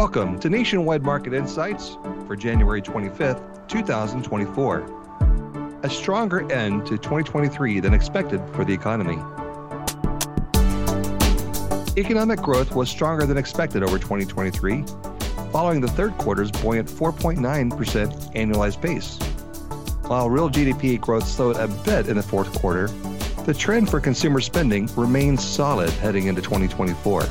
Welcome to Nationwide Market Insights for January 25th, 2024. A stronger end to 2023 than expected for the economy. Economic growth was stronger than expected over 2023, following the third quarter's buoyant 4.9% annualized pace. While real GDP growth slowed a bit in the fourth quarter, the trend for consumer spending remains solid heading into 2024.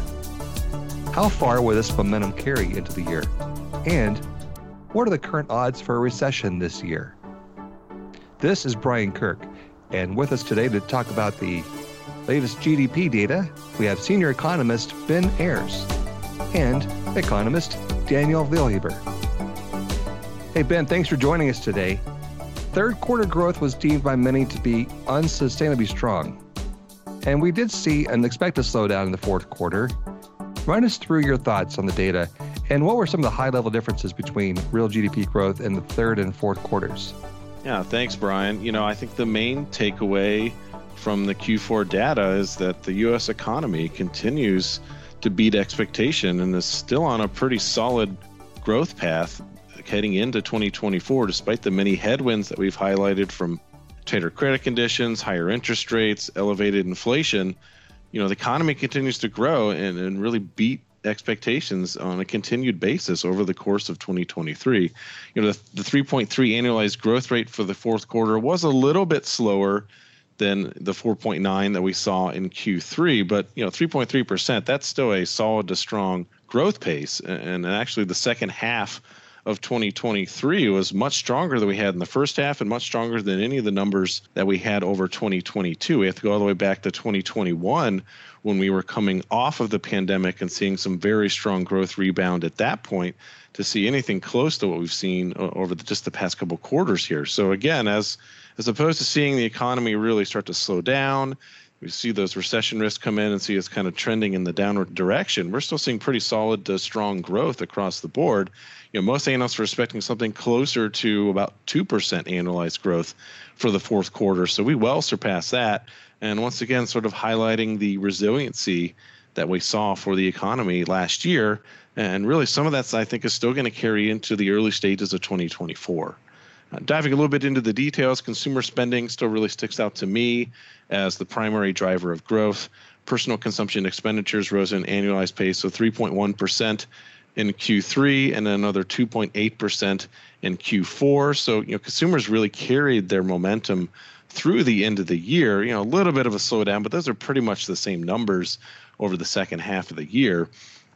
How far will this momentum carry into the year? And what are the current odds for a recession this year? This is Brian Kirk, and with us today to talk about the latest GDP data, we have senior economist Ben Ayers and economist Daniel Vielhaber. Hey, Ben, thanks for joining us today. Third quarter growth was deemed by many to be unsustainably strong. And we did see an expected slowdown in the fourth quarter, Run us through your thoughts on the data and what were some of the high level differences between real GDP growth in the third and fourth quarters? Yeah, thanks, Brian. You know, I think the main takeaway from the Q4 data is that the U.S. economy continues to beat expectation and is still on a pretty solid growth path heading into 2024, despite the many headwinds that we've highlighted from tighter credit conditions, higher interest rates, elevated inflation you know the economy continues to grow and, and really beat expectations on a continued basis over the course of 2023. You know, the, the 3.3 annualized growth rate for the fourth quarter was a little bit slower than the 4.9 that we saw in Q3, but you know, 3.3%, that's still a solid to strong growth pace. And, and actually the second half of 2023 was much stronger than we had in the first half and much stronger than any of the numbers that we had over 2022. We have to go all the way back to 2021 when we were coming off of the pandemic and seeing some very strong growth rebound at that point to see anything close to what we've seen uh, over the, just the past couple quarters here. So again, as as opposed to seeing the economy really start to slow down, we see those recession risks come in and see it's kind of trending in the downward direction. We're still seeing pretty solid to strong growth across the board you know, most analysts are expecting something closer to about 2% annualized growth for the fourth quarter. So we well surpassed that. And once again, sort of highlighting the resiliency that we saw for the economy last year. And really, some of that I think is still going to carry into the early stages of 2024. Diving a little bit into the details, consumer spending still really sticks out to me as the primary driver of growth. Personal consumption expenditures rose an annualized pace of 3.1% in Q3 and another 2.8% in Q4. So, you know, consumers really carried their momentum through the end of the year. You know, a little bit of a slowdown, but those are pretty much the same numbers over the second half of the year.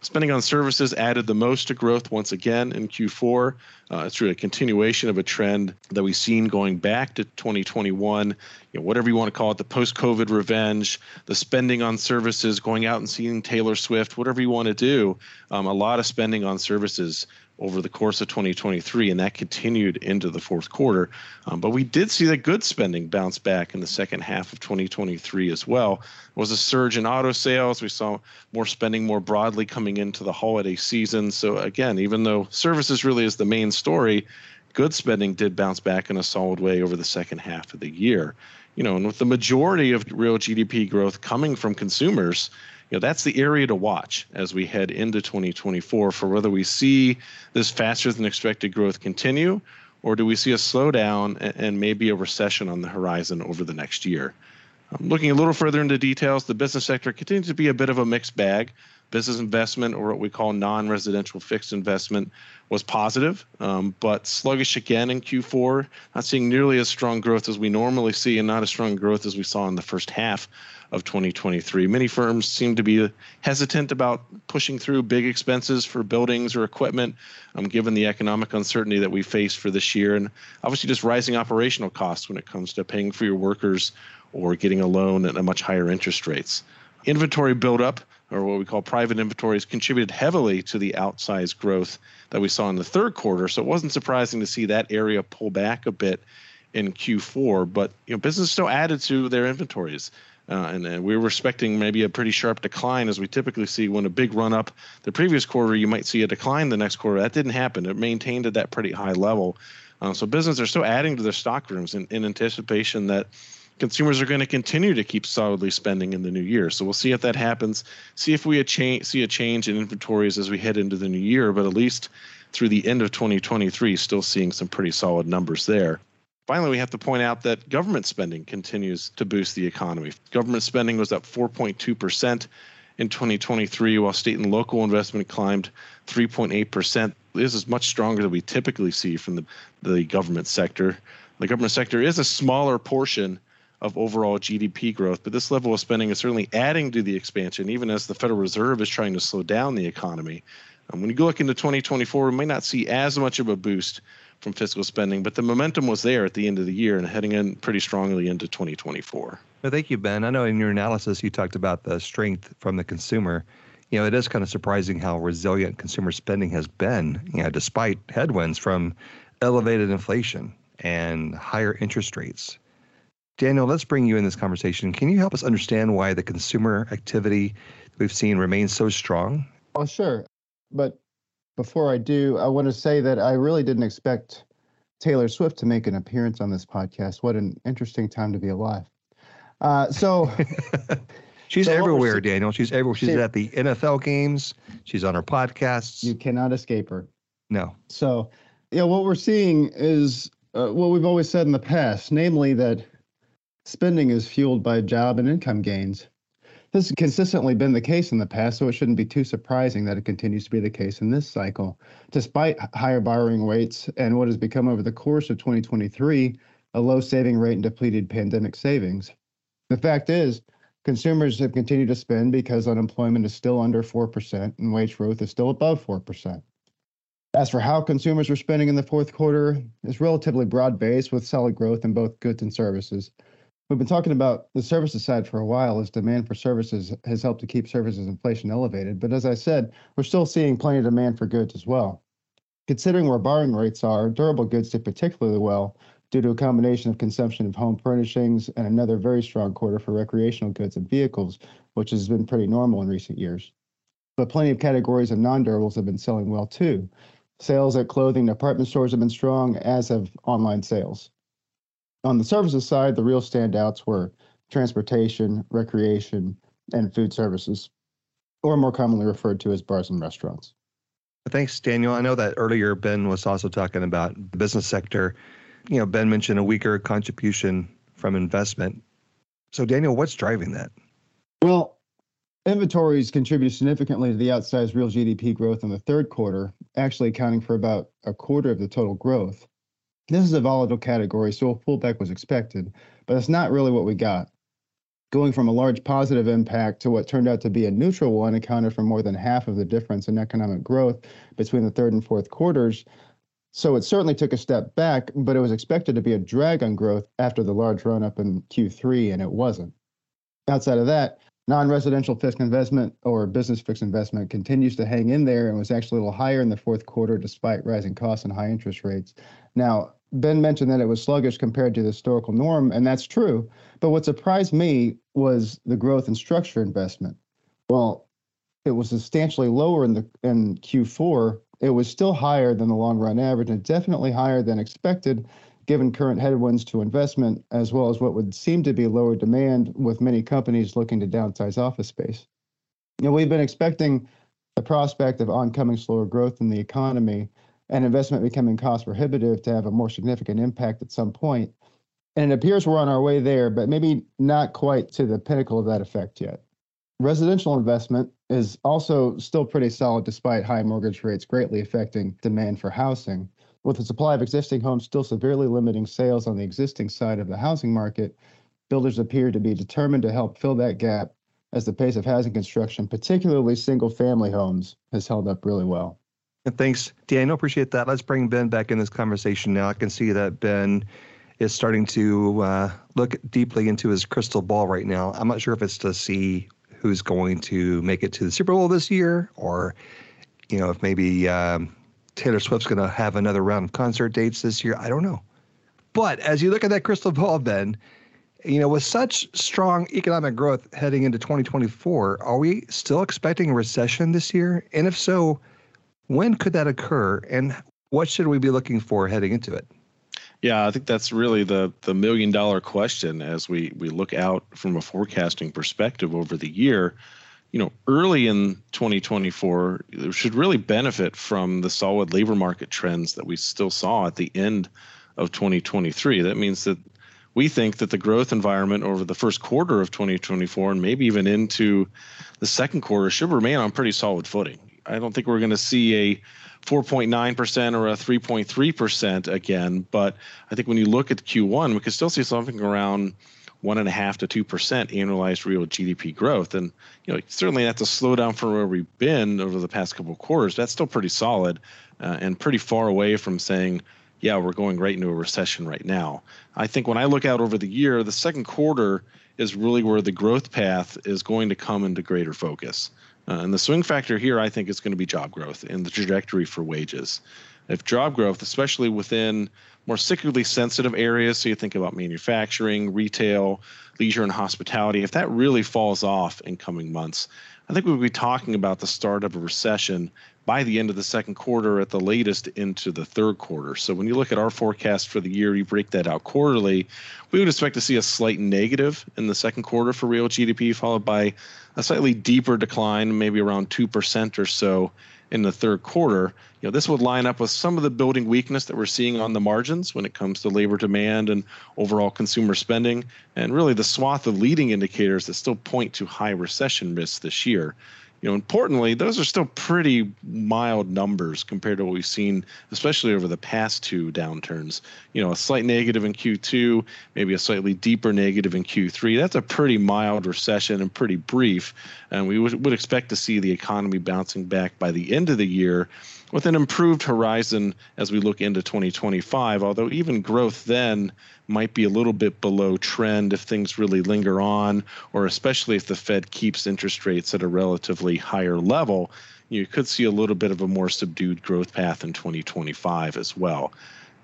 Spending on services added the most to growth once again in Q4. Uh, it's really a continuation of a trend that we've seen going back to 2021. You know, whatever you want to call it, the post-COVID revenge, the spending on services, going out and seeing Taylor Swift, whatever you want to do. Um, a lot of spending on services over the course of 2023, and that continued into the fourth quarter. Um, but we did see that good spending bounce back in the second half of 2023 as well. It was a surge in auto sales. We saw more spending more broadly coming into the holiday season. So again, even though services really is the main story, good spending did bounce back in a solid way over the second half of the year. You know, and with the majority of real GDP growth coming from consumers, you know that's the area to watch as we head into 2024 for whether we see this faster than expected growth continue or do we see a slowdown and maybe a recession on the horizon over the next year. Um, looking a little further into details the business sector continues to be a bit of a mixed bag business investment or what we call non-residential fixed investment was positive, um, but sluggish again in Q4. Not seeing nearly as strong growth as we normally see, and not as strong growth as we saw in the first half of 2023. Many firms seem to be hesitant about pushing through big expenses for buildings or equipment, um, given the economic uncertainty that we face for this year, and obviously just rising operational costs when it comes to paying for your workers or getting a loan at a much higher interest rates. Inventory buildup or what we call private inventories, contributed heavily to the outsized growth that we saw in the third quarter. So it wasn't surprising to see that area pull back a bit in Q4. But you know, business still added to their inventories. Uh, and, and, we were expecting maybe a pretty sharp decline as we typically see when a big run up the previous quarter you might see a decline the next quarter that didn't happen it maintained at that pretty high level uh, so businesses are still adding to their stock rooms in, in anticipation that consumers are going to continue to keep solidly spending in the new year. So we'll see if that happens. See if we a cha- see a change in inventories as we head into the new year. But at least through the end of 2023, still seeing some pretty solid numbers there. Finally, we have to point out that government spending continues to boost the economy. Government spending was up 4.2% in 2023, while state and local investment climbed 3.8%. This is much stronger than we typically see from the, the government sector. The government sector is a smaller portion of overall GDP growth, but this level of spending is certainly adding to the expansion, even as the Federal Reserve is trying to slow down the economy. And when you go look into 2024, we may not see as much of a boost from fiscal spending, but the momentum was there at the end of the year and heading in pretty strongly into 2024. Well, thank you, Ben. I know in your analysis you talked about the strength from the consumer. You know, it is kind of surprising how resilient consumer spending has been, you know, despite headwinds from elevated inflation and higher interest rates. Daniel, let's bring you in this conversation. Can you help us understand why the consumer activity we've seen remains so strong? Oh, sure. But before I do, I want to say that I really didn't expect Taylor Swift to make an appearance on this podcast. What an interesting time to be alive. Uh, so she's so everywhere, Daniel. She's everywhere. She's she, at the NFL games. She's on her podcasts. You cannot escape her. No. So, yeah, what we're seeing is uh, what we've always said in the past, namely that spending is fueled by job and income gains. This has consistently been the case in the past, so it shouldn't be too surprising that it continues to be the case in this cycle. Despite higher borrowing rates and what has become over the course of 2023 a low saving rate and depleted pandemic savings. The fact is, consumers have continued to spend because unemployment is still under 4% and wage growth is still above 4%. As for how consumers were spending in the fourth quarter, it's relatively broad based with solid growth in both goods and services. We've been talking about the services side for a while as demand for services has helped to keep services inflation elevated. But as I said, we're still seeing plenty of demand for goods as well. Considering where borrowing rates are, durable goods did particularly well due to a combination of consumption of home furnishings and another very strong quarter for recreational goods and vehicles, which has been pretty normal in recent years. But plenty of categories of non durables have been selling well too. Sales at clothing department stores have been strong, as have online sales. On the services side, the real standouts were transportation, recreation, and food services, or more commonly referred to as bars and restaurants. Thanks, Daniel. I know that earlier Ben was also talking about the business sector. You know, Ben mentioned a weaker contribution from investment. So, Daniel, what's driving that? Well, inventories contributed significantly to the outsized real GDP growth in the third quarter, actually accounting for about a quarter of the total growth. This is a volatile category, so a pullback was expected, but it's not really what we got. Going from a large positive impact to what turned out to be a neutral one accounted for more than half of the difference in economic growth between the third and fourth quarters. So it certainly took a step back, but it was expected to be a drag on growth after the large run up in Q3, and it wasn't. Outside of that, non residential fixed investment or business fixed investment continues to hang in there and was actually a little higher in the fourth quarter despite rising costs and high interest rates. Now, Ben mentioned that it was sluggish compared to the historical norm, and that's true. But what surprised me was the growth in structure investment. Well, it was substantially lower in the in Q4. It was still higher than the long run average and definitely higher than expected given current headwinds to investment as well as what would seem to be lower demand with many companies looking to downsize office space. You know, we've been expecting the prospect of oncoming slower growth in the economy and investment becoming cost prohibitive to have a more significant impact at some point. And it appears we're on our way there, but maybe not quite to the pinnacle of that effect yet. Residential investment is also still pretty solid despite high mortgage rates greatly affecting demand for housing. With the supply of existing homes still severely limiting sales on the existing side of the housing market, builders appear to be determined to help fill that gap as the pace of housing construction, particularly single family homes, has held up really well. And Thanks, Daniel. Appreciate that. Let's bring Ben back in this conversation now. I can see that Ben is starting to uh, look deeply into his crystal ball right now. I'm not sure if it's to see who's going to make it to the Super Bowl this year, or you know, if maybe um, Taylor Swift's going to have another round of concert dates this year. I don't know. But as you look at that crystal ball, Ben, you know, with such strong economic growth heading into 2024, are we still expecting a recession this year? And if so, when could that occur, and what should we be looking for heading into it? Yeah, I think that's really the the million dollar question as we we look out from a forecasting perspective over the year. You know, early in 2024, should really benefit from the solid labor market trends that we still saw at the end of 2023. That means that we think that the growth environment over the first quarter of 2024 and maybe even into the second quarter should remain on pretty solid footing. I don't think we're going to see a 4.9% or a 3.3% again, but I think when you look at Q1, we could still see something around one and a half to two percent annualized real GDP growth, and you know certainly that's a slowdown from where we've been over the past couple of quarters. That's still pretty solid uh, and pretty far away from saying yeah, we're going right into a recession right now. I think when I look out over the year, the second quarter is really where the growth path is going to come into greater focus. Uh, and the swing factor here, I think, is going to be job growth and the trajectory for wages. If job growth, especially within more cyclically sensitive areas, so you think about manufacturing, retail, leisure, and hospitality, if that really falls off in coming months, I think we'll be talking about the start of a recession by the end of the second quarter at the latest into the third quarter. So when you look at our forecast for the year, you break that out quarterly, we would expect to see a slight negative in the second quarter for real GDP, followed by a slightly deeper decline, maybe around 2% or so in the third quarter. You know, this would line up with some of the building weakness that we're seeing on the margins when it comes to labor demand and overall consumer spending, and really the swath of leading indicators that still point to high recession risks this year you know, importantly, those are still pretty mild numbers compared to what we've seen, especially over the past two downturns. You know, a slight negative in Q2, maybe a slightly deeper negative in Q3. That's a pretty mild recession and pretty brief. And we would, would expect to see the economy bouncing back by the end of the year with an improved horizon as we look into 2025, although even growth then might be a little bit below trend if things really linger on, or especially if the Fed keeps interest rates at a relatively higher level, you could see a little bit of a more subdued growth path in 2025 as well.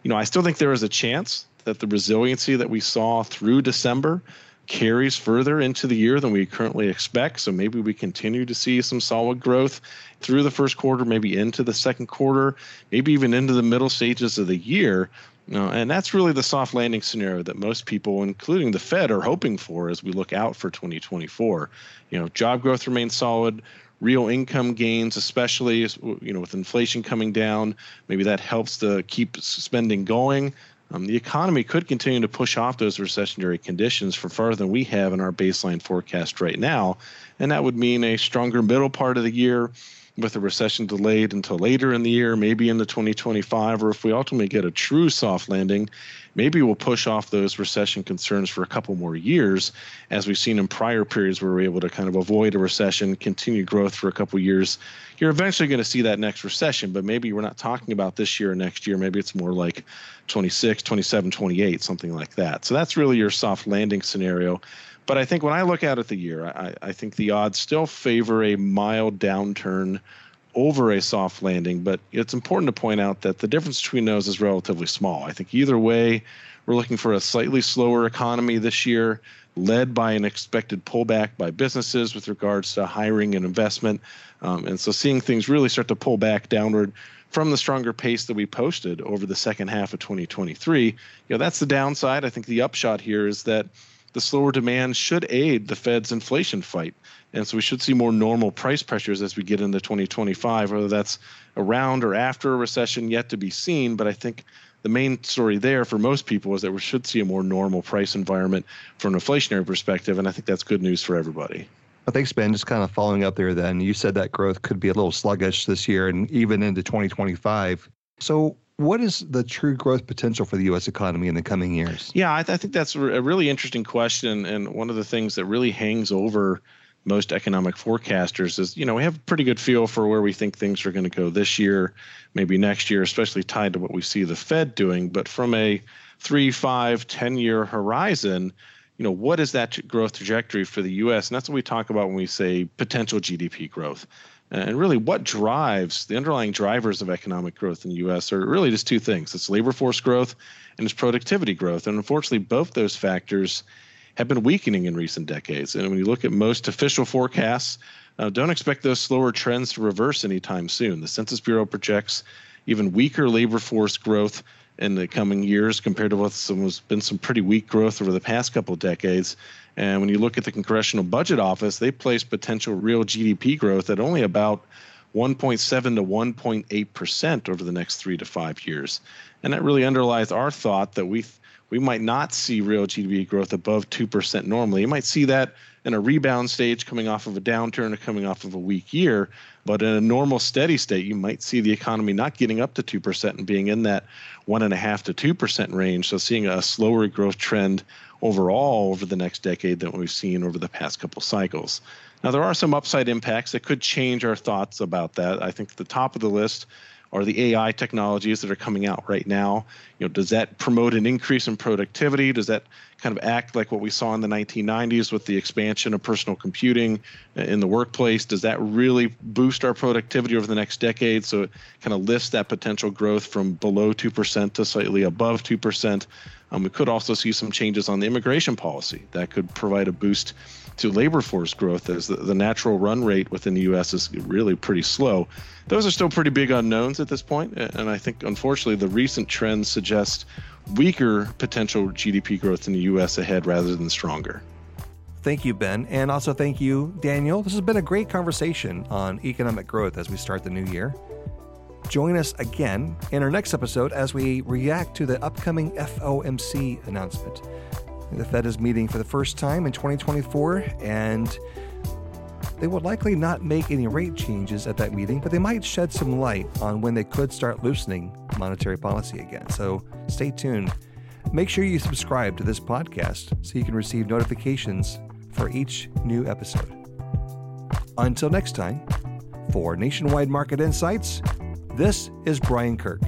You know, I still think there is a chance that the resiliency that we saw through December carries further into the year than we currently expect. So maybe we continue to see some solid growth through the first quarter, maybe into the second quarter, maybe even into the middle stages of the year. Uh, and that's really the soft landing scenario that most people, including the Fed, are hoping for as we look out for 2024. You know, job growth remains solid, real income gains, especially you know with inflation coming down, maybe that helps to keep spending going um, the economy could continue to push off those recessionary conditions for farther than we have in our baseline forecast right now. And that would mean a stronger middle part of the year with a recession delayed until later in the year, maybe into 2025, or if we ultimately get a true soft landing, maybe we'll push off those recession concerns for a couple more years, as we've seen in prior periods where we're able to kind of avoid a recession, continue growth for a couple years. You're eventually going to see that next recession, but maybe we're not talking about this year or next year. Maybe it's more like 26, 27, 28, something like that. So that's really your soft landing scenario. But I think when I look out at the year, I, I think the odds still favor a mild downturn over a soft landing. But it's important to point out that the difference between those is relatively small. I think either way, we're looking for a slightly slower economy this year, led by an expected pullback by businesses with regards to hiring and investment. Um, and so seeing things really start to pull back downward from the stronger pace that we posted over the second half of 2023. You know, that's the downside. I think the upshot here is that the slower demand should aid the Fed's inflation fight. And so we should see more normal price pressures as we get into 2025, whether that's around or after a recession, yet to be seen. But I think the main story there for most people is that we should see a more normal price environment from an inflationary perspective. And I think that's good news for everybody. Thanks, Ben. Just kind of following up there, then you said that growth could be a little sluggish this year and even into 2025. So, what is the true growth potential for the U.S. economy in the coming years? Yeah, I, th- I think that's a really interesting question, and one of the things that really hangs over most economic forecasters is, you know, we have a pretty good feel for where we think things are going to go this year, maybe next year, especially tied to what we see the Fed doing. But from a three, five, ten year horizon, you know, what is that growth trajectory for the U.S.? And that's what we talk about when we say potential GDP growth. And really, what drives the underlying drivers of economic growth in the U.S. are really just two things: it's labor force growth and it's productivity growth. And unfortunately, both those factors have been weakening in recent decades. And when you look at most official forecasts, uh, don't expect those slower trends to reverse anytime soon. The Census Bureau projects even weaker labor force growth in the coming years compared to what's been some pretty weak growth over the past couple of decades. And when you look at the Congressional Budget Office, they place potential real GDP growth at only about 1.7 to 1.8 percent over the next three to five years, and that really underlies our thought that we we might not see real GDP growth above two percent normally. You might see that in a rebound stage coming off of a downturn or coming off of a weak year, but in a normal steady state, you might see the economy not getting up to two percent and being in that one and a half to two percent range. So seeing a slower growth trend overall over the next decade than we've seen over the past couple cycles. Now, there are some upside impacts that could change our thoughts about that. I think the top of the list are the AI technologies that are coming out right now. You know, does that promote an increase in productivity? Does that kind of act like what we saw in the 1990s with the expansion of personal computing in the workplace? Does that really boost our productivity over the next decade? So it kind of lifts that potential growth from below 2% to slightly above 2%. Um, we could also see some changes on the immigration policy that could provide a boost to labor force growth as the, the natural run rate within the U.S. is really pretty slow. Those are still pretty big unknowns at this point, and I think unfortunately the recent trends suggest weaker potential GDP growth in the U.S. ahead rather than stronger. Thank you, Ben. And also thank you, Daniel. This has been a great conversation on economic growth as we start the new year. Join us again in our next episode as we react to the upcoming FOMC announcement. The Fed is meeting for the first time in 2024, and they will likely not make any rate changes at that meeting, but they might shed some light on when they could start loosening monetary policy again. So stay tuned. Make sure you subscribe to this podcast so you can receive notifications for each new episode. Until next time, for Nationwide Market Insights, this is Brian Kirk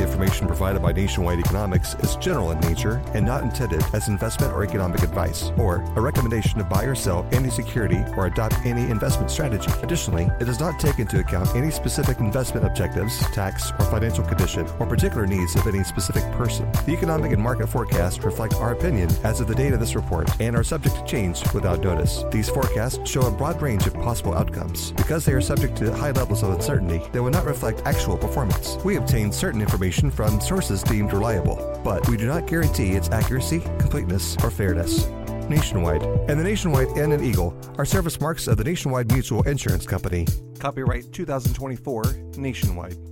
information provided by Nationwide Economics is general in nature and not intended as investment or economic advice, or a recommendation to buy or sell any security or adopt any investment strategy. Additionally, it does not take into account any specific investment objectives, tax or financial condition, or particular needs of any specific person. The economic and market forecasts reflect our opinion as of the date of this report and are subject to change without notice. These forecasts show a broad range of possible outcomes. Because they are subject to high levels of uncertainty, they will not reflect actual performance. We obtain certain information from sources deemed reliable, but we do not guarantee its accuracy, completeness, or fairness. Nationwide and the Nationwide N and Eagle are service marks of the Nationwide Mutual Insurance Company. Copyright 2024 Nationwide.